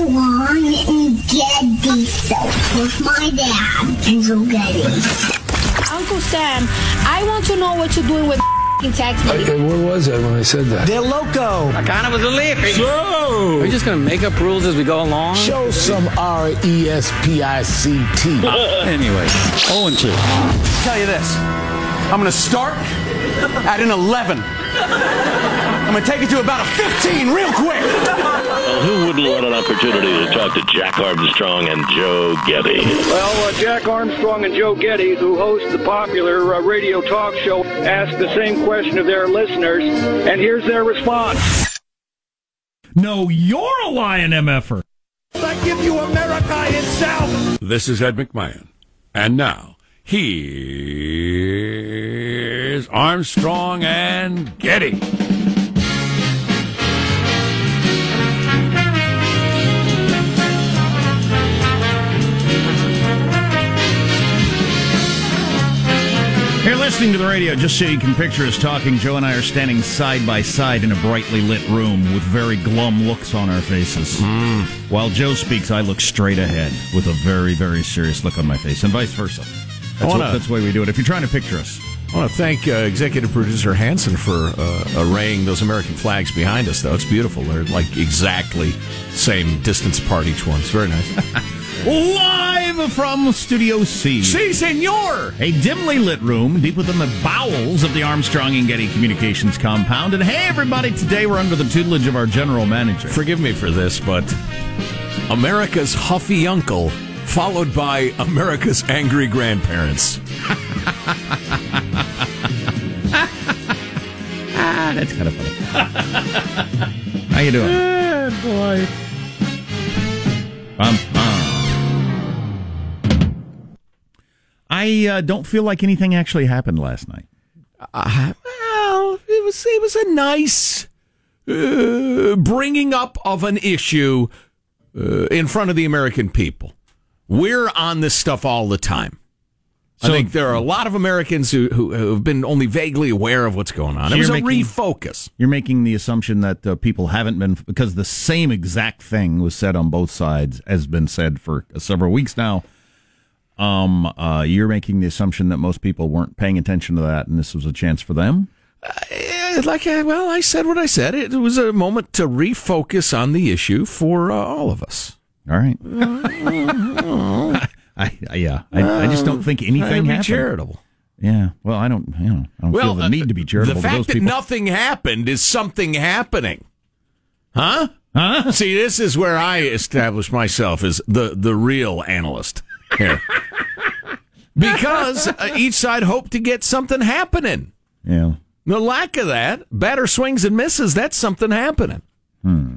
Armstrong and Getty Stuff with my dad, Joe Getty. Uncle Sam, I want to know what you're doing with text I, me. where was I when I said that? They're loco. I kind of was a lippy. So, Are we just going to make up rules as we go along? show some R E S P I C T. Anyway, 0 and 2. tell you this. I'm going to start at an 11. I'm going to take it to about a 15 real quick. Well, who wouldn't want an opportunity to talk to Jack Armstrong and Joe Getty? Well, uh, Jack Armstrong and Joe Getty, who host the popular uh, radio talk show, asked the same question of their listeners, and here's their response. No, you're a lion MFer. I give you America itself. This is Ed McMahon. And now, here's Armstrong and Getty. Listening to the radio just so you can picture us talking. Joe and I are standing side by side in a brightly lit room with very glum looks on our faces. While Joe speaks, I look straight ahead with a very, very serious look on my face, and vice versa. That's, wanna- what, that's the way we do it. If you're trying to picture us, I want to thank uh, executive producer Hanson for uh, arraying those American flags behind us, though. It's beautiful. They're like exactly same distance apart, each one. It's very nice. live from Studio C. si, senor! A dimly lit room deep within the bowels of the Armstrong and Getty Communications compound. And hey, everybody, today we're under the tutelage of our general manager. Forgive me for this, but America's huffy uncle, followed by America's angry grandparents. Ah, that's kind of funny. How you doing? boy. Um, uh. I uh, don't feel like anything actually happened last night. Uh, well, it was it was a nice uh, bringing up of an issue uh, in front of the American people. We're on this stuff all the time. I think there are a lot of Americans who, who, who have been only vaguely aware of what's going on. So it was a refocus. You're making the assumption that uh, people haven't been because the same exact thing was said on both sides has been said for several weeks now. Um, uh, you're making the assumption that most people weren't paying attention to that, and this was a chance for them. Eh, Like, uh, well, I said what I said. It was a moment to refocus on the issue for uh, all of us. All right. I, I yeah, I, I just don't think anything be happened. charitable. Yeah. Well, I don't. You know, I don't feel the uh, need to be charitable. The fact that people. nothing happened is something happening. Huh? Huh? See, this is where I establish myself as the, the real analyst here. because uh, each side hoped to get something happening. Yeah. The lack of that, batter swings and misses, that's something happening. Hmm.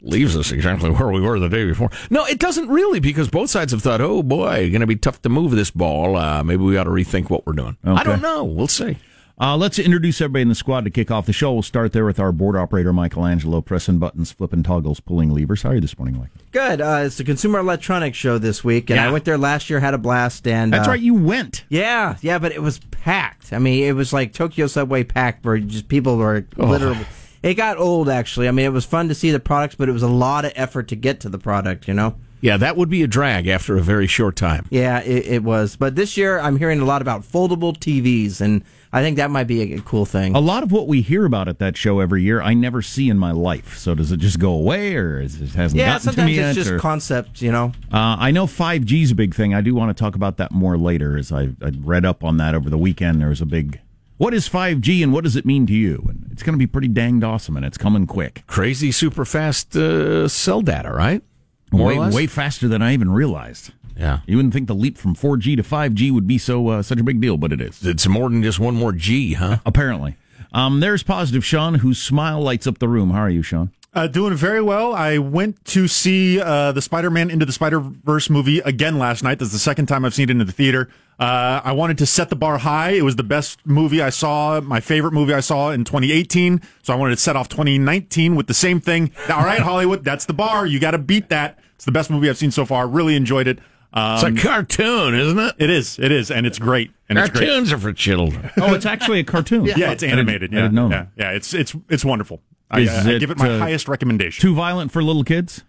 Leaves us exactly where we were the day before. No, it doesn't really, because both sides have thought, oh boy, going to be tough to move this ball. Uh, maybe we ought to rethink what we're doing. I don't know. We'll see. Uh, let's introduce everybody in the squad to kick off the show. We'll start there with our board operator, Michelangelo, pressing buttons, flipping toggles, pulling levers. How are you this morning, Mike? Good. Uh, it's the Consumer Electronics Show this week, and Yeah. I went there last year, had a blast, and That's uh, right. You went. Yeah, yeah, but it was packed. I mean, it was like Tokyo subway packed, where just people were literally. It got old, actually. I mean, it was fun to see the products, but it was a lot of effort to get to the product. You know. Yeah, that would be a drag after a very short time. Yeah, it, it was. But this year, I'm hearing a lot about foldable TVs, and I think that might be a, a cool thing. A lot of what we hear about at that show every year, I never see in my life. So does it just go away, or is it hasn't yeah, gotten to me? Yeah, sometimes me it's yet? just or- concepts, you know. Uh, I know 5G is a big thing. I do want to talk about that more later as I, I read up on that over the weekend. There was a big, what is 5G and what does it mean to you? And it's going to be pretty danged awesome and it's coming quick. Crazy, super fast uh, cell data, right? More way, or less? way faster than I even realized. Yeah. You wouldn't think the leap from 4G to 5G would be so uh, such a big deal, but it is. It's more than just one more G, huh? Apparently. Um, there's positive Sean, whose smile lights up the room. How are you, Sean? Uh, doing very well. I went to see uh, the Spider-Man into the Spider-Verse movie again last night. That's the second time I've seen it in the theater. Uh, I wanted to set the bar high. It was the best movie I saw, my favorite movie I saw in 2018. So I wanted to set off 2019 with the same thing. All right, Hollywood, that's the bar. You got to beat that. It's the best movie I've seen so far. Really enjoyed it. Um, It's a cartoon, isn't it? It is. It is, and it's great. And it's great. Cartoons are for children. Oh, it's actually a cartoon. Yeah, it's animated. I Yeah, didn't know yeah, that. yeah. It's it's it's wonderful. I, Is I- I give it my uh, highest recommendation. Too violent for little kids?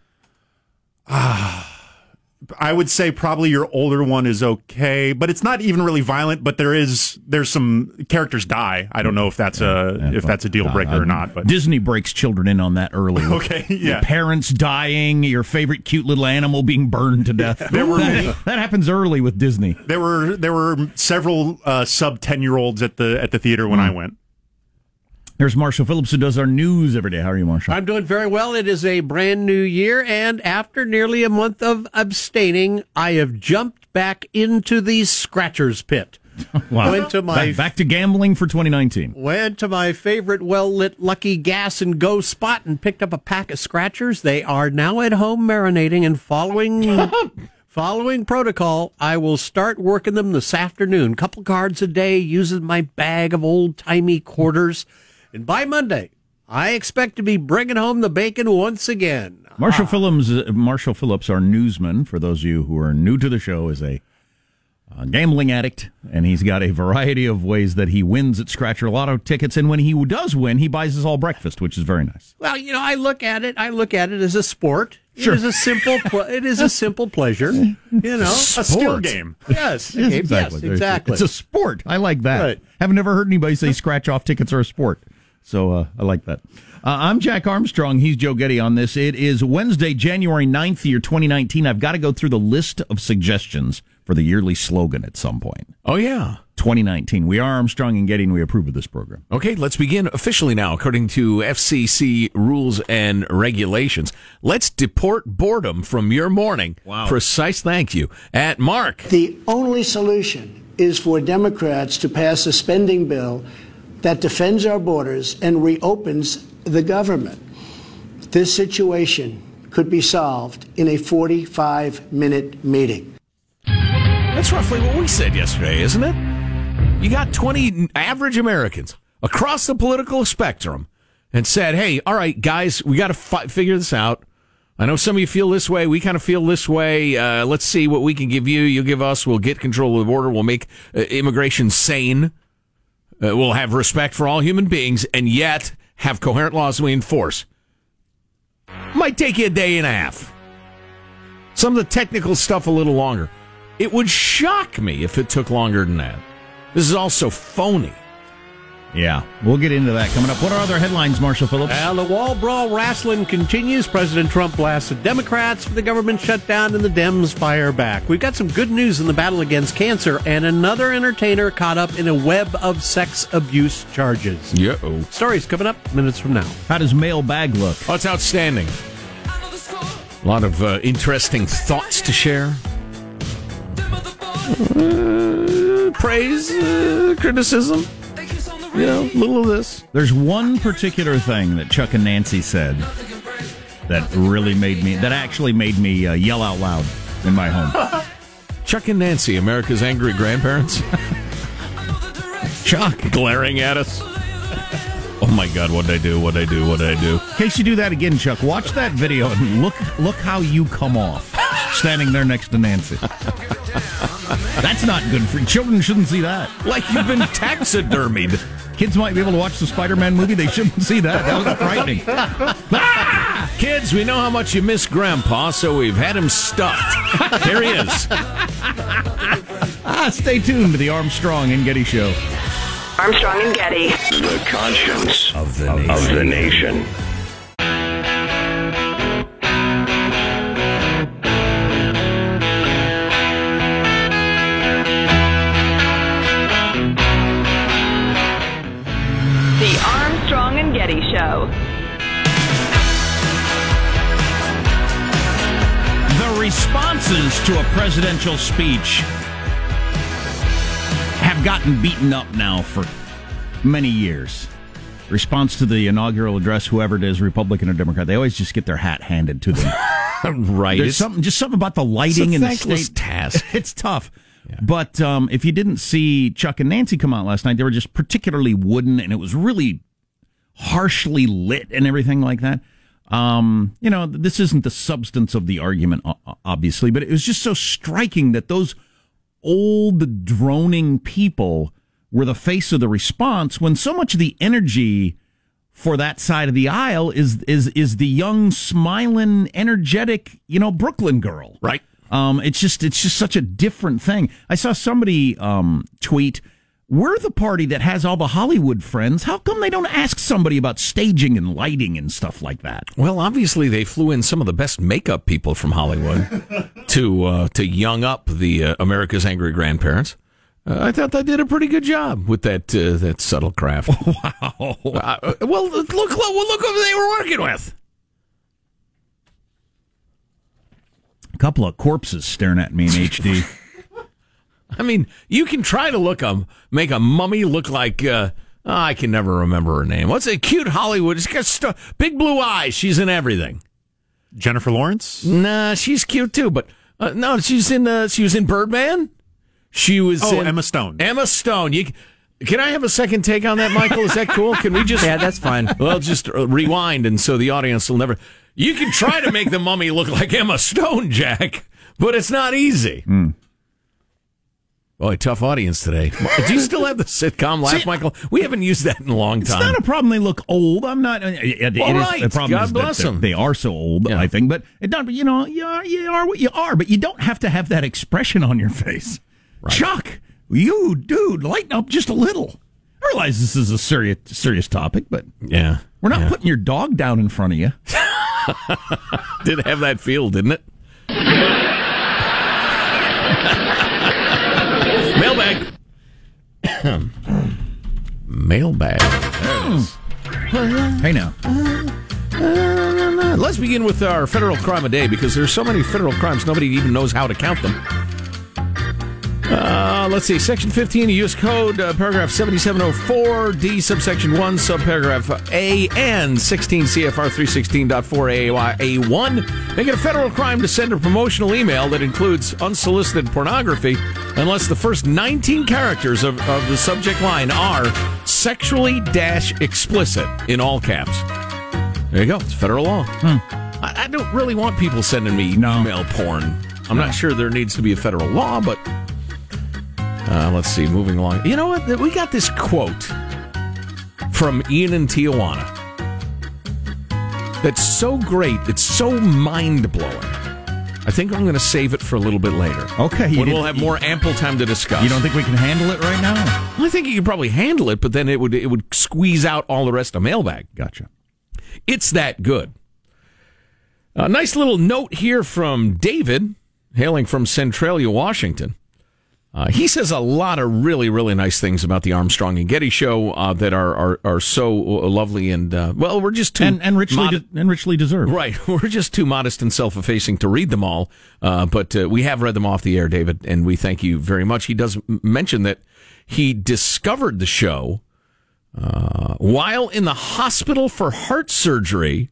I would say probably your older one is okay, but it's not even really violent. But there is there's some characters die. I don't know if that's a if that's a deal breaker or not. But Disney breaks children in on that early. Okay, Your yeah. parents dying, your favorite cute little animal being burned to death. There were- that, that happens early with Disney. there were there were several uh, sub ten year olds at the at the theater when I Hmm. went. There's Marshall Phillips who does our news every day. How are you, Marshall? I'm doing very well. It is a brand new year, and after nearly a month of abstaining, I have jumped back into the scratchers pit. Wow. Went to my back, back to gambling for 2019. went to my favorite well lit Lucky Gas and Go spot and picked up a pack of scratchers. They are now at home marinating and following following protocol. I will start working them this afternoon. Couple cards a day, using my bag of old timey quarters, and by Monday, I expect to be bringing home the bacon once again. Marshall Phillips, uh, Marshall Phillips, our newsman, for those of you who are new to the show, is a, uh gambling addict, and he's got a variety of ways that he wins at Scratcher Lotto tickets. And when he does win, he buys us all breakfast, which is very nice. Well, you know, I look at it. I look at it as a sport. Sure. It is a simple. Ple- it is a simple pleasure. You know, A skill game. Yes, Yes, okay, exactly. Yes, exactly. It's a sport. I like that. Right. Haven't never heard anybody say scratch off tickets are a sport. So uh, I like that. Uh, I'm Jack Armstrong. He's Joe Getty on this. It is Wednesday, January 9th, year 2019. I've got to go through the list of suggestions for the yearly slogan at some point. Oh, yeah. 2019. We are Armstrong and Getty, and we approve of this program. Okay, let's begin officially now, according to FCC rules and regulations. Let's deport boredom from your morning. Wow. Precise thank you. At Mark. The only solution is for Democrats to pass a spending bill that defends our borders and reopens the government. This situation could be solved in a 45 minute meeting. That's roughly what we said yesterday, isn't it? You got 20 average Americans across the political spectrum and said, hey, all right, guys, we got to fi- figure this out. I know some of you feel this way. We kind of feel this way. Uh, let's see what we can give you. You give us. We'll get control of the border. We'll make uh, immigration sane. Uh, we'll have respect for all human beings and yet have coherent laws we enforce. Might take you a day and a half. Some of the technical stuff a little longer. It would shock me if it took longer than that. This is also phony. Yeah, we'll get into that coming up. What are other headlines, Marshall Phillips? Well, the wall brawl wrestling continues. President Trump blasts the Democrats for the government shutdown, and the Dems fire back. We've got some good news in the battle against cancer, and another entertainer caught up in a web of sex abuse charges. Yeah. Stories coming up minutes from now. How does mailbag look? Oh, it's outstanding. A lot of uh, interesting thoughts to share. Uh, praise, uh, criticism. You know, a little of this. There's one particular thing that Chuck and Nancy said that really made me, that actually made me uh, yell out loud in my home. Chuck and Nancy, America's angry grandparents. Chuck. Glaring at us. Oh my God, What did I do? What did I do? What did I do? In case you do that again, Chuck, watch that video and look look how you come off standing there next to Nancy. That's not good for children. Shouldn't see that. Like you've been taxidermied. Kids might be able to watch the Spider-Man movie. They shouldn't see that. That was frightening. Kids, we know how much you miss Grandpa, so we've had him stuffed. Here he is. Ah, stay tuned to the Armstrong and Getty Show. Armstrong and Getty. The conscience of the nation. Of the nation. To a presidential speech have gotten beaten up now for many years. Response to the inaugural address, whoever it is, Republican or Democrat, they always just get their hat handed to them. right. There's It's- something, just something about the lighting and the state task. it's tough. But um, if you didn't see Chuck and Nancy come out last night, they were just particularly wooden, and it was really harshly lit and everything like that. Um, you know, this isn't the substance of the argument, obviously, but it was just so striking that those old droning people were the face of the response when so much of the energy for that side of the aisle is is is the young, smiling, energetic, you know, Brooklyn girl. Right. Um, it's just it's just such a different thing. I saw somebody um, tweet, "We're the party that has all the Hollywood friends. How come they don't ask somebody about staging and lighting and stuff like that?" Well, obviously they flew in some of the best makeup people from Hollywood to uh, to young up the uh, America's Angry Grandparents. Uh, I thought they did a pretty good job with that uh, that subtle craft. wow. Uh, well, look look look what they were working with. A couple of corpses staring at me in HD. I mean, you can try to look um make a mummy look like uh, oh, I can never remember her name. What's a cute Hollywood? She's got st- big blue eyes. She's in everything. Jennifer Lawrence? Nah, she's cute too. But uh, no, she's in. Uh, she was in Birdman. She was. Oh, in, Emma Stone. Emma Stone. You. Can I have a second take on that, Michael? Is that cool? Can we just? Yeah, that's fine. Well, just uh, rewind, and so the audience will never. You can try to make the mummy look like Emma Stone, Jack, but it's not easy. Oh, Boy, tough audience today. Do you still have the sitcom laugh, See, Michael? We haven't used that in a long time. It's not a problem. They look old. I'm not. It, it right. the problem God is bless they're- them. they are so old. I think, but it don't. You know, you are, you are what you are. But you don't have to have that expression on your face. Chuck, you dude, lighten up just a little. I realize this is a serious serious topic, but yeah, we're not yeah. putting your dog down in front of you. Did have that feel, didn't it? Mailbag. Mailbag. There it is. Hey now. Let's begin with our federal crime a day because there's so many federal crimes nobody even knows how to count them. Uh, let's see, Section 15 of U.S. Code, uh, paragraph 7704, D, subsection 1, subparagraph A, and 16 CFR 316.4 A1 make it a federal crime to send a promotional email that includes unsolicited pornography unless the first 19 characters of, of the subject line are sexually dash explicit in all caps. There you go. It's federal law. I, I don't really want people sending me email porn. I'm not sure there needs to be a federal law, but uh, let's see. Moving along. You know what? We got this quote from Ian in Tijuana. That's so great. It's so mind blowing. I think I'm going to save it for a little bit later. Okay, when we'll have more ample time to discuss. You don't think we can handle it right now? I think you could probably handle it, but then it would it would squeeze out all the rest of mailbag. Gotcha. It's that good. A nice little note here from David, hailing from Centralia, Washington. Uh, he says a lot of really, really nice things about the Armstrong and Getty show uh, that are, are are so lovely and uh, well, we're just too And and richly mod- de- and richly deserved. Right. We're just too modest and self effacing to read them all. Uh, but uh, we have read them off the air, David, and we thank you very much. He does mention that he discovered the show uh, while in the hospital for heart surgery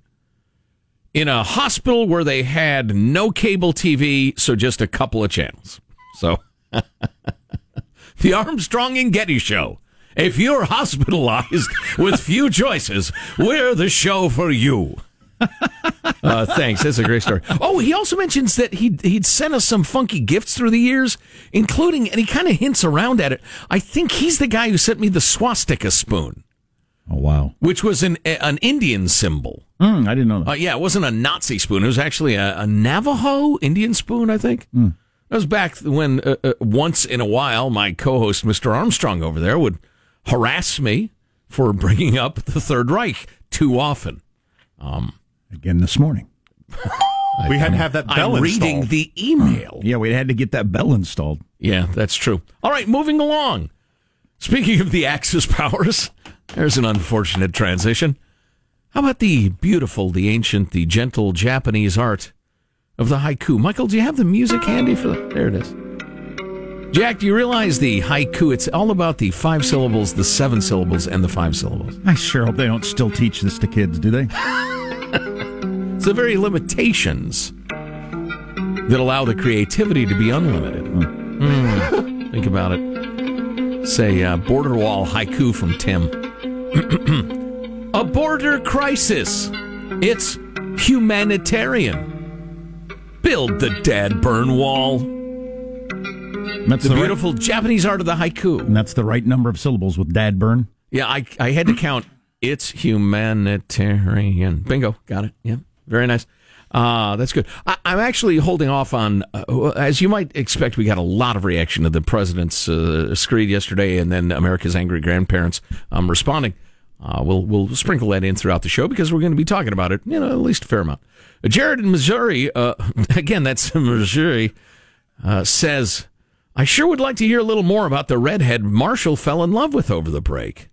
in a hospital where they had no cable TV, so just a couple of channels. So, the Armstrong and Getty Show. If you're hospitalized with few choices, we're the show for you. Uh, thanks. That's a great story. Oh, he also mentions that he'd, he'd sent us some funky gifts through the years, including, and he kind of hints around at it. I think he's the guy who sent me the swastika spoon, Oh wow. which was an an Indian symbol. Mm, I didn't know that. Uh, yeah, it wasn't a Nazi spoon. It was actually a, a Navajo Indian spoon, I think. That was back when uh, uh, once in a while my co-host Mr. Armstrong over there would harass me for bringing up the Third Reich too often. Um, Again this morning. We had to have that bell I'm reading installed. the email. Yeah, we had to get that bell installed. Yeah, that's true. All right, moving along. Speaking of the Axis powers, there's an unfortunate transition. How about the beautiful, the ancient, the gentle Japanese art of the haiku? Michael, do you have the music handy for that? There it is. Jack, do you realize the haiku? It's all about the five syllables, the seven syllables, and the five syllables. I sure hope they don't still teach this to kids, do they? It's the very limitations that allow the creativity to be unlimited. Mm. Think about it. Say, uh, border wall haiku from Tim. A border crisis. It's humanitarian. Build the dad burn wall. That's The the, beautiful Japanese art of the haiku. And that's the right number of syllables with dad burn. Yeah, I, I had to count It's humanitarian. Bingo. Got it. Yeah. Very nice. Uh, that's good. I, I'm actually holding off on, uh, as you might expect, we got a lot of reaction to the president's uh, screed yesterday, and then America's angry grandparents um, responding. Uh, we'll we'll sprinkle that in throughout the show because we're going to be talking about it, you know, at least a fair amount. Uh, Jared in Missouri, uh, again, that's Missouri, uh, says, "I sure would like to hear a little more about the redhead Marshall fell in love with over the break."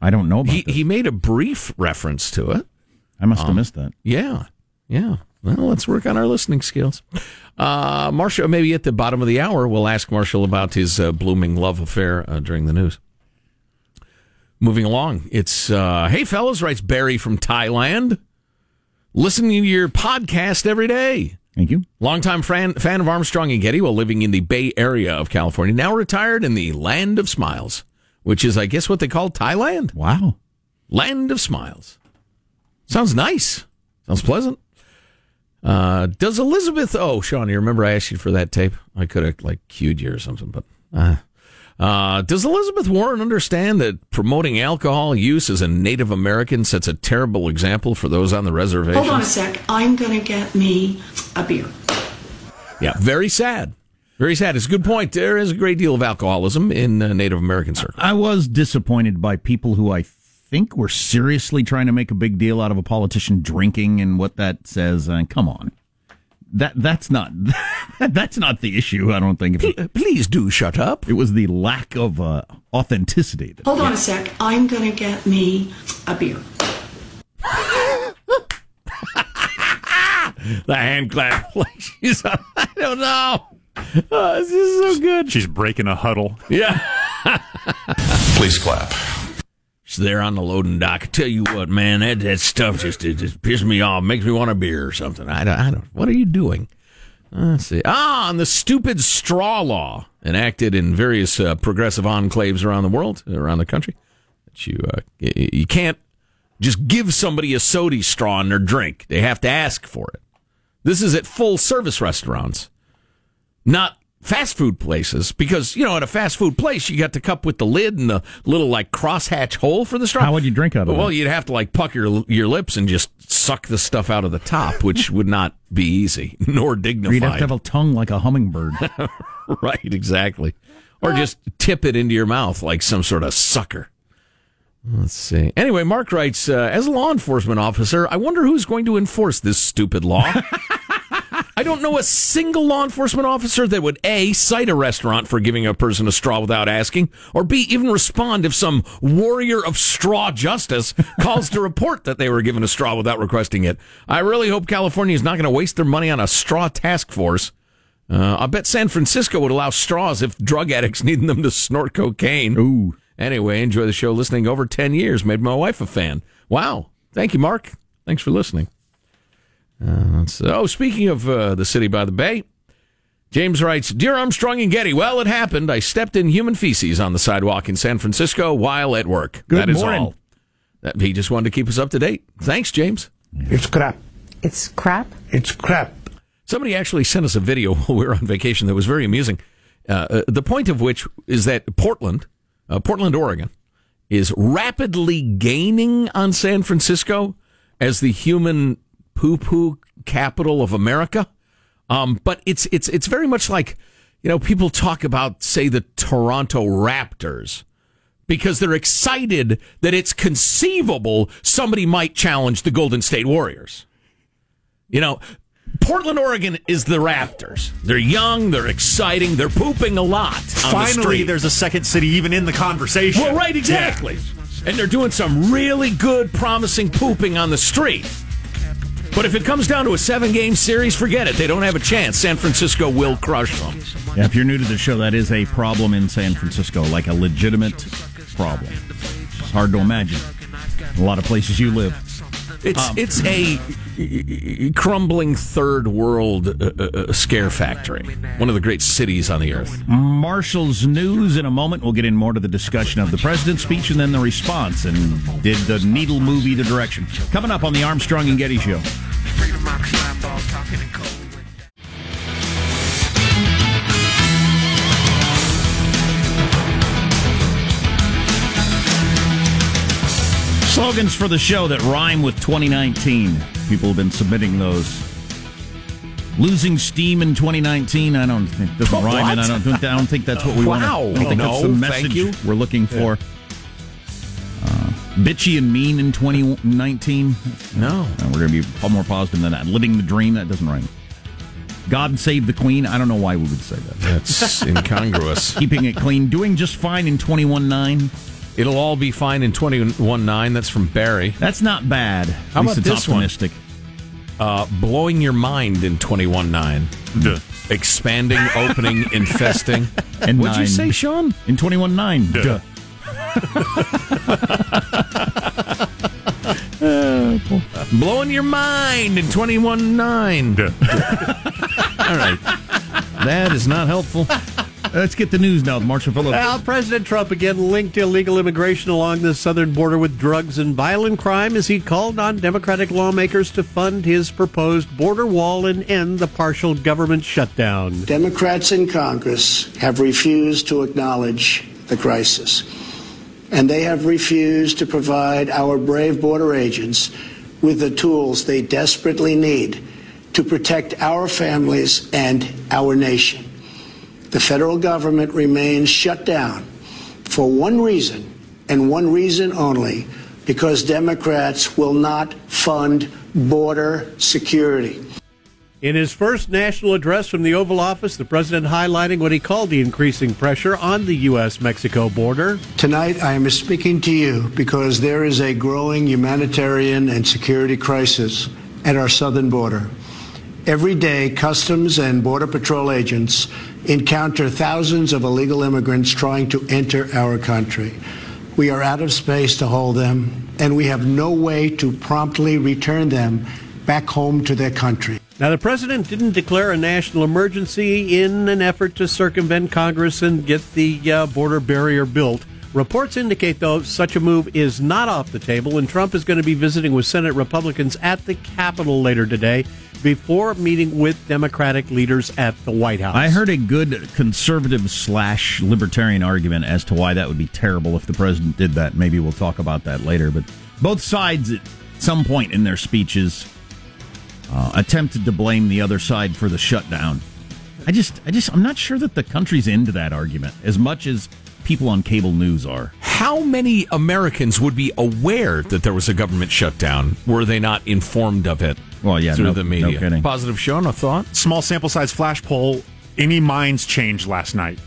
I don't know about he, he made a brief reference to it. I must have Um, missed that. Yeah, yeah. Well, let's work on our listening skills. Uh, Marshall, maybe at the bottom of the hour, we'll ask Marshall about his uh, blooming love affair uh, during the news. Moving along, it's uh, hey fellas, writes Barry from Thailand. Listening to your podcast every day. Thank you. Longtime fan, fan of Armstrong and Getty while living in the Bay Area of California. Now retired in the Land of Smiles, which is, I guess, what they call Thailand. Wow. Land of Smiles. Sounds nice. Sounds pleasant. Uh, does Elizabeth? Oh, Sean, you remember I asked you for that tape? I could have like cued you or something, but uh, uh, does Elizabeth Warren understand that promoting alcohol use as a Native American sets a terrible example for those on the reservation? Hold on a sec. I'm going to get me a beer. Yeah, very sad. Very sad. It's a good point. There is a great deal of alcoholism in uh, Native American circles. I was disappointed by people who I think were seriously trying to make a big deal out of a politician drinking and what that says. Uh, come on, that that's not that's not the issue. I don't think. Please do shut up. It was the lack of uh, authenticity. that- Hold on a sec. I'm going to get me a beer. The hand clap. Like she's, I don't know. Oh, this is so good. She's breaking a huddle. Yeah. Please clap. She's there on the loading dock. I tell you what, man, that, that stuff just it just pisses me off. Makes me want a beer or something. I don't. I don't what are you doing? Let's see. Ah, on the stupid straw law enacted in various uh, progressive enclaves around the world, around the country, that you uh, you can't just give somebody a sody straw in their drink. They have to ask for it. This is at full service restaurants, not fast food places. Because you know, at a fast food place, you got the cup with the lid and the little like crosshatch hole for the straw. How would you drink out of it? Well, you'd have to like puck your, your lips and just suck the stuff out of the top, which would not be easy nor dignified. You'd have to have a tongue like a hummingbird. right, exactly. Or just tip it into your mouth like some sort of sucker. Let's see. Anyway, Mark writes, uh, as a law enforcement officer, I wonder who's going to enforce this stupid law. I don't know a single law enforcement officer that would A, cite a restaurant for giving a person a straw without asking, or B, even respond if some warrior of straw justice calls to report that they were given a straw without requesting it. I really hope California is not going to waste their money on a straw task force. Uh, I bet San Francisco would allow straws if drug addicts needed them to snort cocaine. Ooh. Anyway, enjoy the show. Listening over 10 years made my wife a fan. Wow. Thank you, Mark. Thanks for listening. Uh, oh, speaking of uh, the city by the bay, James writes Dear Armstrong and Getty, well, it happened. I stepped in human feces on the sidewalk in San Francisco while at work. Good that is morning. all. That, he just wanted to keep us up to date. Thanks, James. It's crap. It's crap. It's crap. Somebody actually sent us a video while we were on vacation that was very amusing. Uh, uh, the point of which is that Portland, uh, Portland, Oregon, is rapidly gaining on San Francisco as the human poo-poo capital of America. Um, but it's it's it's very much like you know people talk about say the Toronto Raptors because they're excited that it's conceivable somebody might challenge the Golden State Warriors. You know, Portland, Oregon is the Raptors. They're young, they're exciting, they're pooping a lot. On the Finally, street. there's a second city even in the conversation. Well, right, exactly. And they're doing some really good, promising pooping on the street. But if it comes down to a seven game series, forget it. They don't have a chance. San Francisco will crush them. Yeah, if you're new to the show, that is a problem in San Francisco, like a legitimate problem. It's hard to imagine. A lot of places you live. It's Um, it's a crumbling third world uh, uh, uh, scare factory. One of the great cities on the earth. Marshall's news in a moment. We'll get in more to the discussion of the president's speech and then the response. And did the needle move either direction? Coming up on the Armstrong and Getty Show. Slogans for the show that rhyme with 2019. People have been submitting those. Losing steam in 2019. I don't think doesn't What? rhyme, and I don't. think- I don't think that's what we want. Wow. I don't think that's the No, message we're looking for. Uh, bitchy and mean in 2019. No, we're going to be more positive than that. Living the dream. That doesn't rhyme. God save the queen. I don't know why we would say that. That's incongruous. Keeping it clean. Doing just fine in 21.9. It'll all be fine in 21.9. That's from Barry. That's not bad. How about least it's this one? Uh, blowing your mind in 21.9. Expanding, opening, infesting. And What'd you say, Sean? In 21.9. Duh. Blowing your mind in 21.9. all right. That is not helpful. Let's get the news now. Marshall Phillips. Well, President Trump again linked illegal immigration along the southern border with drugs and violent crime as he called on Democratic lawmakers to fund his proposed border wall and end the partial government shutdown. Democrats in Congress have refused to acknowledge the crisis, and they have refused to provide our brave border agents with the tools they desperately need to protect our families and our nation. The federal government remains shut down for one reason and one reason only because Democrats will not fund border security. In his first national address from the Oval Office, the president highlighting what he called the increasing pressure on the U.S. Mexico border. Tonight, I am speaking to you because there is a growing humanitarian and security crisis at our southern border. Every day, Customs and Border Patrol agents encounter thousands of illegal immigrants trying to enter our country. We are out of space to hold them, and we have no way to promptly return them back home to their country. Now, the president didn't declare a national emergency in an effort to circumvent Congress and get the uh, border barrier built. Reports indicate, though, such a move is not off the table, and Trump is going to be visiting with Senate Republicans at the Capitol later today before meeting with Democratic leaders at the White House. I heard a good conservative slash libertarian argument as to why that would be terrible if the president did that. Maybe we'll talk about that later. But both sides, at some point in their speeches, uh, attempted to blame the other side for the shutdown. I just, I just, I'm not sure that the country's into that argument as much as people on cable news are. How many Americans would be aware that there was a government shutdown were they not informed of it? Well, yeah, through no- the no kidding. Positive Sean, a thought? Small sample size flash poll. Any minds changed last night?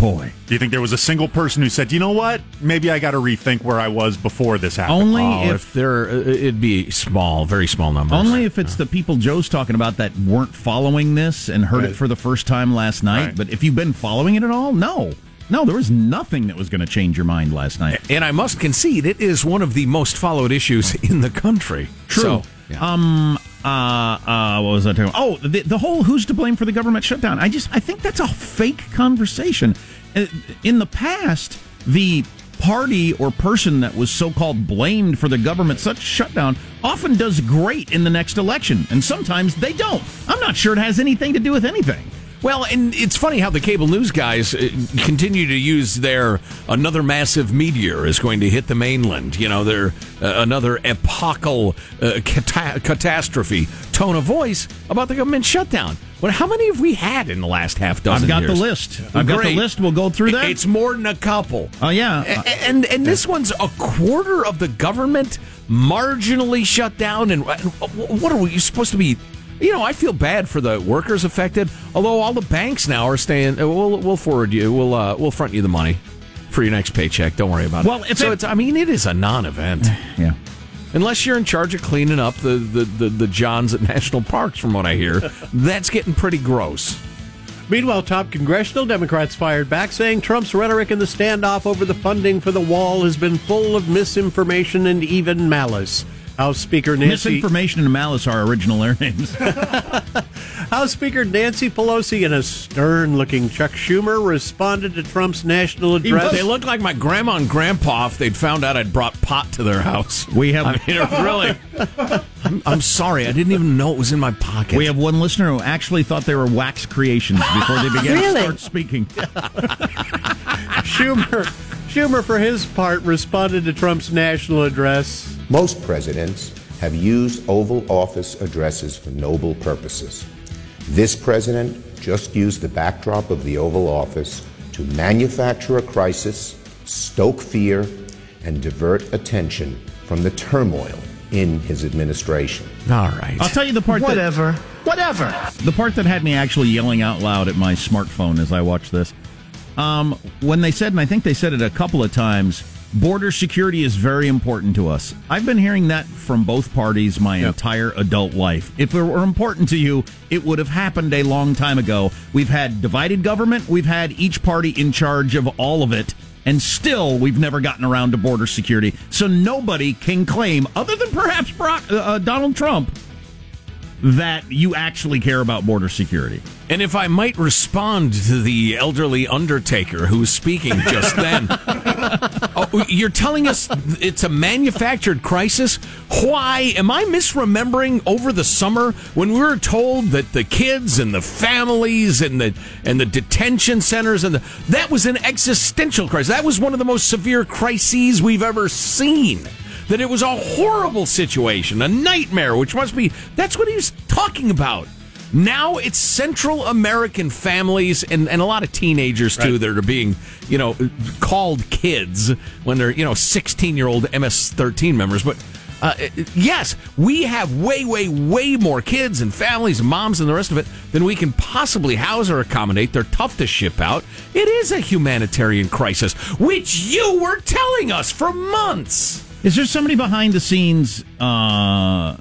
Boy. Do you think there was a single person who said, you know what? Maybe I got to rethink where I was before this happened? Only Oh, if, there, uh, it'd be small, very small numbers. only if it's the people Joe's talking about that weren't following this and heard it for the first time last night. Right. But if you've been following it at all, no, no, there was nothing that was going to change your mind last night. And I must concede, it is one of the most followed issues in the country. True. So, yeah. Um. Uh. Uh. What was I talking? About? Oh, the the whole who's to blame for the government shutdown. I just I think that's a fake conversation. Uh, In the past, the party or person that was so-called blamed for the government such shutdown often does great in the next election, and sometimes they don't. I'm not sure it has anything to do with anything. Well, and it's funny how the cable news guys uh, continue to use their another massive meteor is going to hit the mainland. You know, their uh, another epochal uh, cata- catastrophe tone of voice about the government shutdown. Well, how many have we had in the last half dozen? I've got years? the list. I've got the list. We'll go through that. It's more than a couple. Oh yeah. A- and and this one's a quarter of the government marginally shut down. And what are we supposed to be? You know, I feel bad for the workers affected. Although all the banks now are staying. uh, We'll we'll forward you. We'll uh, we'll front you the money for your next paycheck. Don't worry about Well, it. if so it- it's. I mean, it is a non-event. yeah. Unless you're in charge of cleaning up the, the, the, the Johns at national parks, from what I hear, that's getting pretty gross. Meanwhile, top congressional Democrats fired back, saying Trump's rhetoric in the standoff over the funding for the wall has been full of misinformation and even malice. House Speaker Nancy Misinformation and malice are original their names. House Speaker Nancy Pelosi and a stern-looking Chuck Schumer responded to Trump's national address. They look like my grandma and grandpa if they'd found out I'd brought pot to their house. We have- I mean, really. I'm, I'm sorry, I didn't even know it was in my pocket. We have one listener who actually thought they were wax creations before they began Really? to start speaking. Schumer Schumer, for his part, responded to Trump's national address. Most presidents have used Oval Office addresses for noble purposes. This president just used the backdrop of the Oval Office to manufacture a crisis, stoke fear, and divert attention from the turmoil in his administration. All right. I'll tell you the part Whatever. Whatever. The part that had me actually yelling out loud at my smartphone as I watched this. Um, when they said, and I think they said it a couple of times, border security is very important to us. I've been hearing that from both parties my entire adult life. If it were important to you, it would have happened a long time ago. We've had divided government, we've had each party in charge of all of it. And still, we've never gotten around to border security. So nobody can claim, other than perhaps Barack, uh, uh, Donald Trump, that you actually care about border security. And if I might respond to the elderly undertaker who was speaking just then, oh, you're telling us it's a manufactured crisis? Why am I misremembering over the summer when we were told that the kids and the families and the and the detention centers and the, that was an existential crisis? That was one of the most severe crises we've ever seen that it was a horrible situation, a nightmare, which must be that's what he's talking about. Now it's Central American families and, and a lot of teenagers too Right. that are being, you know, called kids when they're, you know, 16 year old MS 13 members. But uh, yes, we have way, way, way more kids and families and moms and the rest of it than we can possibly house or accommodate. They're tough to ship out. It is a humanitarian crisis, which you were telling us for months. Is there somebody behind the scenes uh,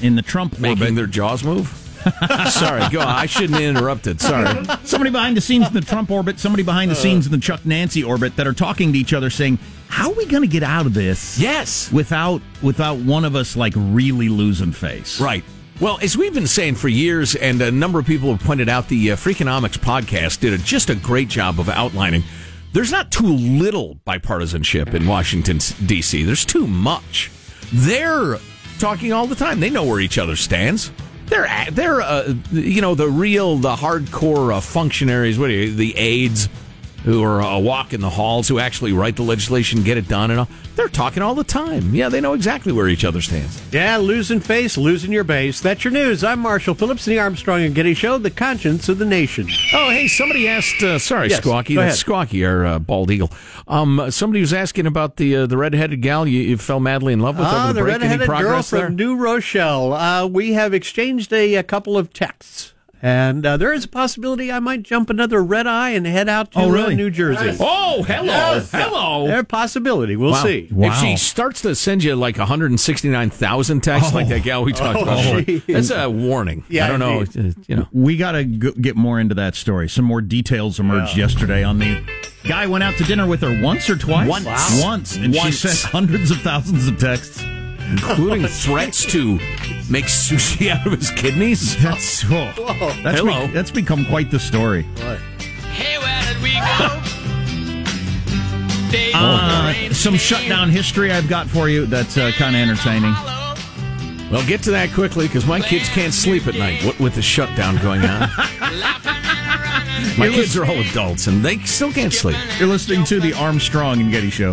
in the Trump Making orbit? their jaws move? Sorry, go on. I shouldn't have interrupted. Sorry. Somebody behind the scenes in the Trump orbit, somebody behind the scenes in the Chuck Nancy orbit that are talking to each other saying, How are we gonna get out of this? Yes. Without without one of us like really losing face. Right. Well, as we've been saying for years, and a number of people have pointed out, the uh, Freakonomics podcast did a, just a great job of outlining. There's not too little bipartisanship in Washington D.C. There's too much. They're talking all the time. They know where each other stands. They're they're uh, you know the real the hardcore uh, functionaries. What are you, the aides who are uh, walking the halls who actually write the legislation, get it done, and all. They're talking all the time. Yeah, they know exactly where each other stands. Yeah, losing face, losing your base. That's your news. I'm Marshall Phillips, and the Armstrong and Getty Show, the conscience of the nation. Oh, hey, somebody asked. Uh, sorry, Yes, Squawky. That's. Squawky, our uh, bald eagle. Um, somebody was asking about the uh, the redheaded gal you, you fell madly in love with Ah, over the, the break. Any redheaded girl progress from there? New Rochelle. Uh, we have exchanged a, a couple of texts, and uh, there is a possibility I might jump another red eye and head out to Oh, uh. New Jersey. Oh, hello, Yes. hello. There's a possibility. We'll Wow. see. If she starts to send you like 169,000 texts like that gal we talked Oh, about, geez. that's a warning. Yeah, I don't know. indeed. uh, You know. We got to g- get more into that story. Some more details emerged Yeah. yesterday on the guy went out to dinner with her once or twice. Once. Wow. Once. And Once. she sent hundreds of thousands of texts. Including threats to make sushi out of his kidneys. That's, oh, that's, Hello. be- that's become quite the story. Hey, where did we go? They Uh, some shutdown history I've got for you that's uh, kind of entertaining. Well, get to that quickly because my kids can't sleep at night what, with the shutdown going on. my kids are all adults and they still can't sleep. You're listening to the Armstrong and Getty Show.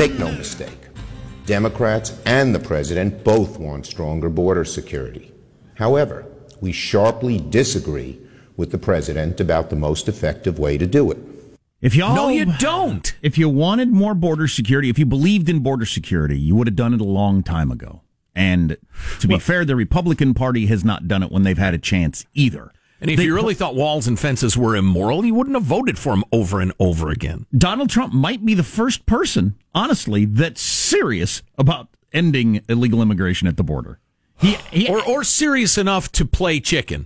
Make no mistake, Democrats and the president both want stronger border security. However, we sharply disagree with the president about the most effective way to do it. If y'all, No, you don't. If you wanted more border security, if you believed in border security, you would have done it a long time ago. And to be fair, the Republican Party has not done it when they've had a chance either. And if They- you really thought walls and fences were immoral, you wouldn't have voted for them over and over again. Donald Trump might be the first person, honestly, that's serious about ending illegal immigration at the border. or or serious enough to play chicken.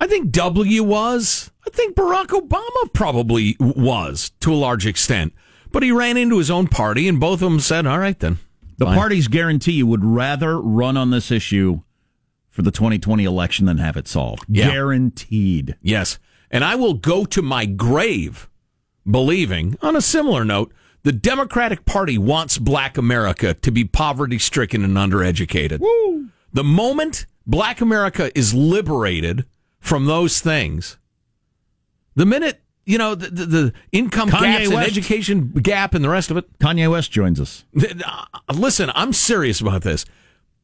I think W was. I think Barack Obama probably was to a large extent. But he ran into his own party, and both of them said, "All right, then." The Fine. parties guarantee you would rather run on this issue for the 2020 election than have it solved. Yeah. Guaranteed. Yes. And I will go to my grave believing, on a similar note, the Democratic Party wants black America to be poverty stricken and undereducated. The moment black America is liberated from those things, the minute, you know, the, the, the income Kanye gaps and education gap and the rest of it. Kanye West joins us. Listen, I'm serious about this.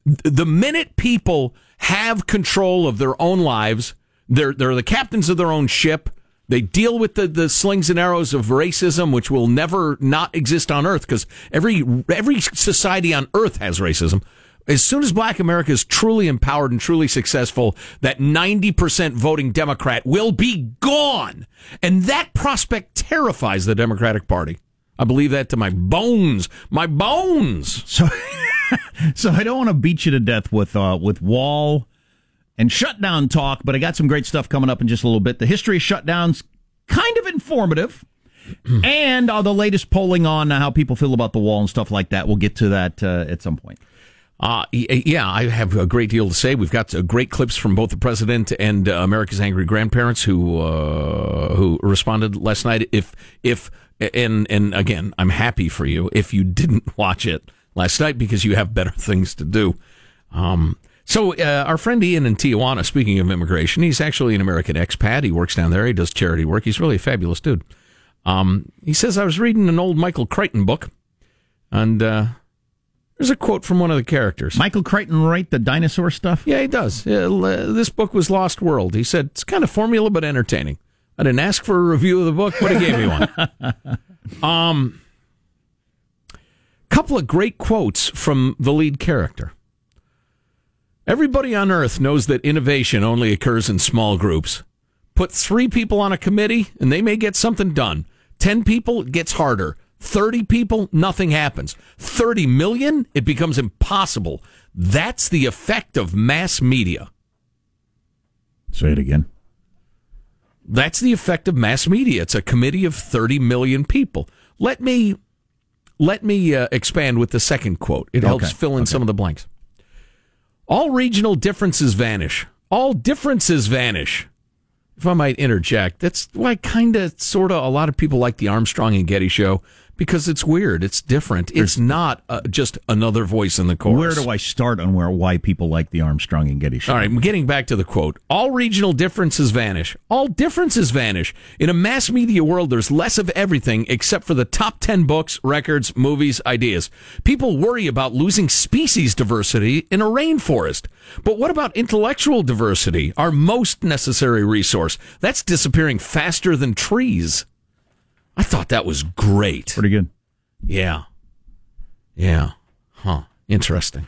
Th- The minute people have control of their own lives, they're they're the captains of their own ship. They deal with the, the slings and arrows of racism, which will never not exist on Earth, because every every society on Earth has racism. As soon as Black America is truly empowered and truly successful, that 90% voting Democrat will be gone. And that prospect terrifies the Democratic Party. I believe that to my bones. My bones. So, so I don't want to beat you to death with uh, with wall and shutdown talk, but I got some great stuff coming up in just a little bit. The history of shutdowns, kind of informative, and uh, the latest polling on how people feel about the wall and stuff like that. We'll get to that uh, at some point. Uh, yeah, I have a great deal to say. We've got uh, great clips from both the president and uh, America's angry grandparents who uh, who responded last night. If if and and again, I'm happy for you if you didn't watch it last night because you have better things to do. Um, so uh, our friend Ian in Tijuana, speaking of immigration, he's actually an American expat. He works down there. He does charity work. He's really a fabulous dude. Um, he says I was reading an old Michael Crichton book, and uh, there's a quote from one of the characters. Michael Crichton write the dinosaur stuff? Yeah, he does. Uh, this book was Lost World. He said it's kind of formula but entertaining. I didn't ask for a review of the book, but he gave me one. um, couple of great quotes from the lead character. Everybody on earth knows that innovation only occurs in small groups. Put three people on a committee and they may get something done. Ten people, it gets harder. 30 people, nothing happens. 30 million, it becomes impossible. That's the effect of mass media. Say it again. That's the effect of mass media. It's a committee of 30 million people. Let me let me uh, expand with the second quote. It helps Okay, fill in some of the blanks. All regional differences vanish. All differences vanish. If I might interject, that's why kind of sort of a lot of people like the Armstrong and Getty show because it's weird. It's different. It's not uh, just another voice in the chorus. Where do I start on where why people like the Armstrong and Getty show? All right, I'm getting back to the quote. All regional differences vanish. All differences vanish. In a mass media world, there's less of everything except for the top 10 books, records, movies, ideas. People worry about losing species diversity in a rainforest. But what about intellectual diversity, our most necessary resource? That's disappearing faster than trees. I thought that was great. Pretty good. Yeah. Yeah. Huh. Interesting.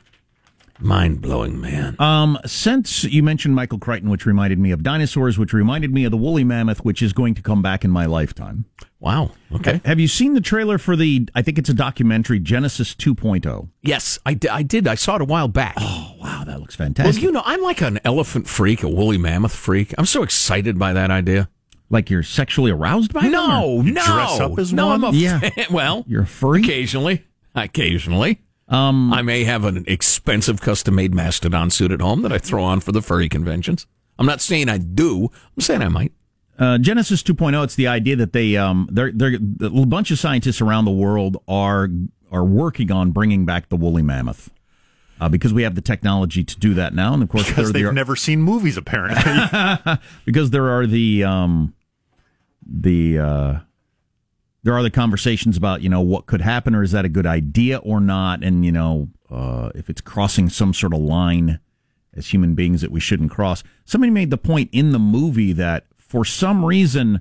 Mind blowing, man. Um, since you mentioned Michael Crichton, which reminded me of dinosaurs, which reminded me of the woolly mammoth, which is going to come back in my lifetime. Wow. Okay. Have you seen the trailer for the? I think it's a documentary, Genesis oh? 2.0. Yes, I, did. I saw it a while back. Oh wow, that looks fantastic. well, you know, I'm like an elephant freak, a woolly mammoth freak. I'm so excited by that idea. Like you're sexually aroused by them, No, no, dress up as no. one? I'm a Yeah. fan. well, You're a furry. occasionally, occasionally. Um, I may have an expensive custom-made mastodon suit at home that I throw on for the furry conventions. I'm not saying I do. I'm saying I might. uh, Genesis 2.0. It's the idea that they um they're they're a bunch of scientists around the world are are working on bringing back the woolly mammoth. Uh, because we have the technology to do that now, and of course, Because they've there- never seen movies, apparently. because there are the um the uh there are the conversations about you know what could happen or is that a good idea or not? And you know uh if it's crossing some sort of line as human beings that we shouldn't cross. Somebody made the point in the movie that for some reason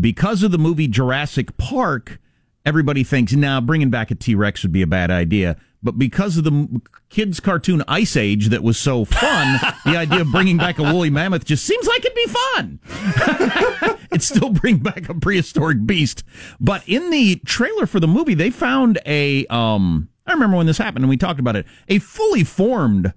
because of the movie Jurassic Park everybody thinks now bringing back a T-Rex would be a bad idea but because of the kids cartoon Ice Age that was so fun the idea of bringing back a woolly mammoth just seems like it'd be fun it still bring back a prehistoric beast. But in the trailer for the movie, they found a um I remember when this happened and we talked about it, a fully formed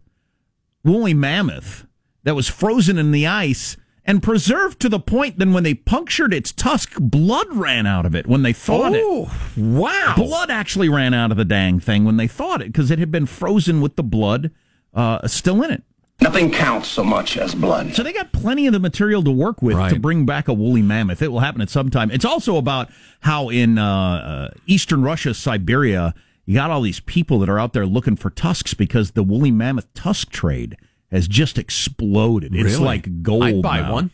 woolly mammoth that was frozen in the ice and preserved to the point then when they punctured its tusk, blood ran out of it when they thawed Oh, it. wow. Blood actually ran out of the dang thing when they thawed it because it had been frozen with the blood uh, still in it. Nothing counts so much as blood. So they got plenty of the material to work with to bring back a woolly mammoth. It will happen at some time. It's also about how in uh, uh, eastern Russia, Siberia, you got all these people that are out there looking for tusks because the woolly mammoth tusk trade has just exploded. It's Really? like gold. I'd buy now. one.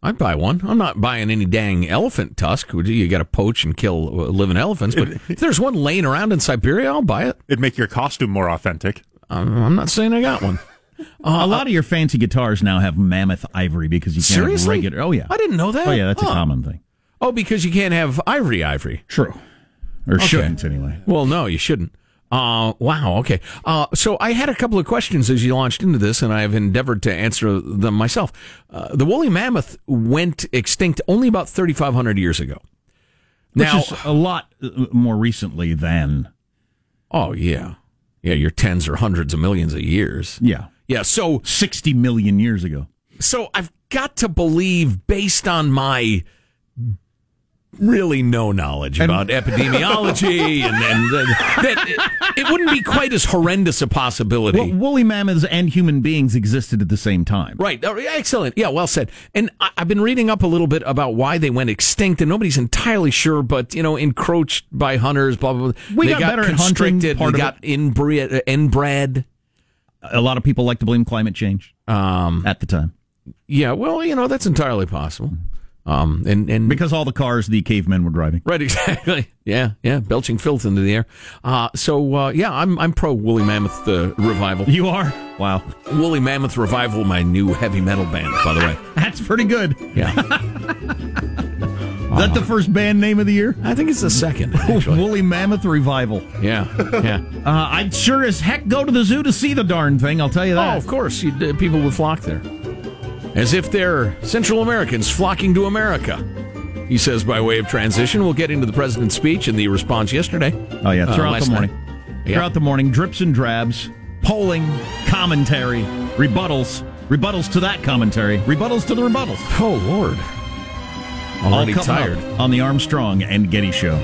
I'd buy one. I'm not buying any dang elephant tusk. You? You got to poach and kill uh, living elephants. But if there's one laying around in Siberia, I'll buy it. It'd make your costume more authentic. I'm, I'm not saying I got one. a lot of your fancy guitars now have mammoth ivory because you can't Seriously? have regular. Oh yeah, I didn't know that. Oh yeah, that's Huh. a common thing. Oh, because you can't have ivory, ivory. True. Or Okay. shouldn't anyway. Well, no, you shouldn't. Uh, wow. Okay. Uh, so I had a couple of questions as you launched into this, and I have endeavored to answer them myself. Uh, the woolly mammoth went extinct only about 3,500 years ago. Which Now, is a lot uh, more recently than. oh yeah, yeah, you're tens or hundreds of millions of years. Yeah. Yeah. So sixty million years ago. So I've got to believe, based on my really no knowledge about epidemiology, and, and uh, that it, it wouldn't be quite as horrendous a possibility. Well, woolly mammoths and human beings existed at the same time. Right. Oh, Excellent. Yeah, well said. And I- I've been reading up a little bit about why they went extinct, and nobody's entirely sure, but, you know, encroached by hunters, blah, blah, blah. We they got better at hunting, part they got inbred, uh, inbred. A lot of people like to blame climate change um, at the time. Yeah, well, you know, that's entirely possible. Um, and, and because all the cars the cavemen were driving. Right, exactly. Yeah, yeah, belching filth into the air. Uh, so uh, yeah, I'm I'm pro woolly mammoth uh, revival. You are? Wow. Woolly mammoth revival, my new heavy metal band, by the way. That's pretty good. Yeah. Is that the first band name of the year? I think it's the second. Actually. Woolly Mammoth Revival. Yeah, yeah. Uh, I'd sure as heck go to the zoo to see the darn thing. I'll tell you that. Oh, of course, you'd, uh, people would flock there, as if they're Central Americans flocking to America. He says by way of transition. We'll get into the president's speech and the response yesterday. Oh yeah, uh, throughout last the morning. night. Throughout the morning, drips and drabs, polling, commentary, rebuttals, rebuttals to that commentary, rebuttals to the rebuttals. Oh Lord, All already up tired. on the Armstrong and Getty Show.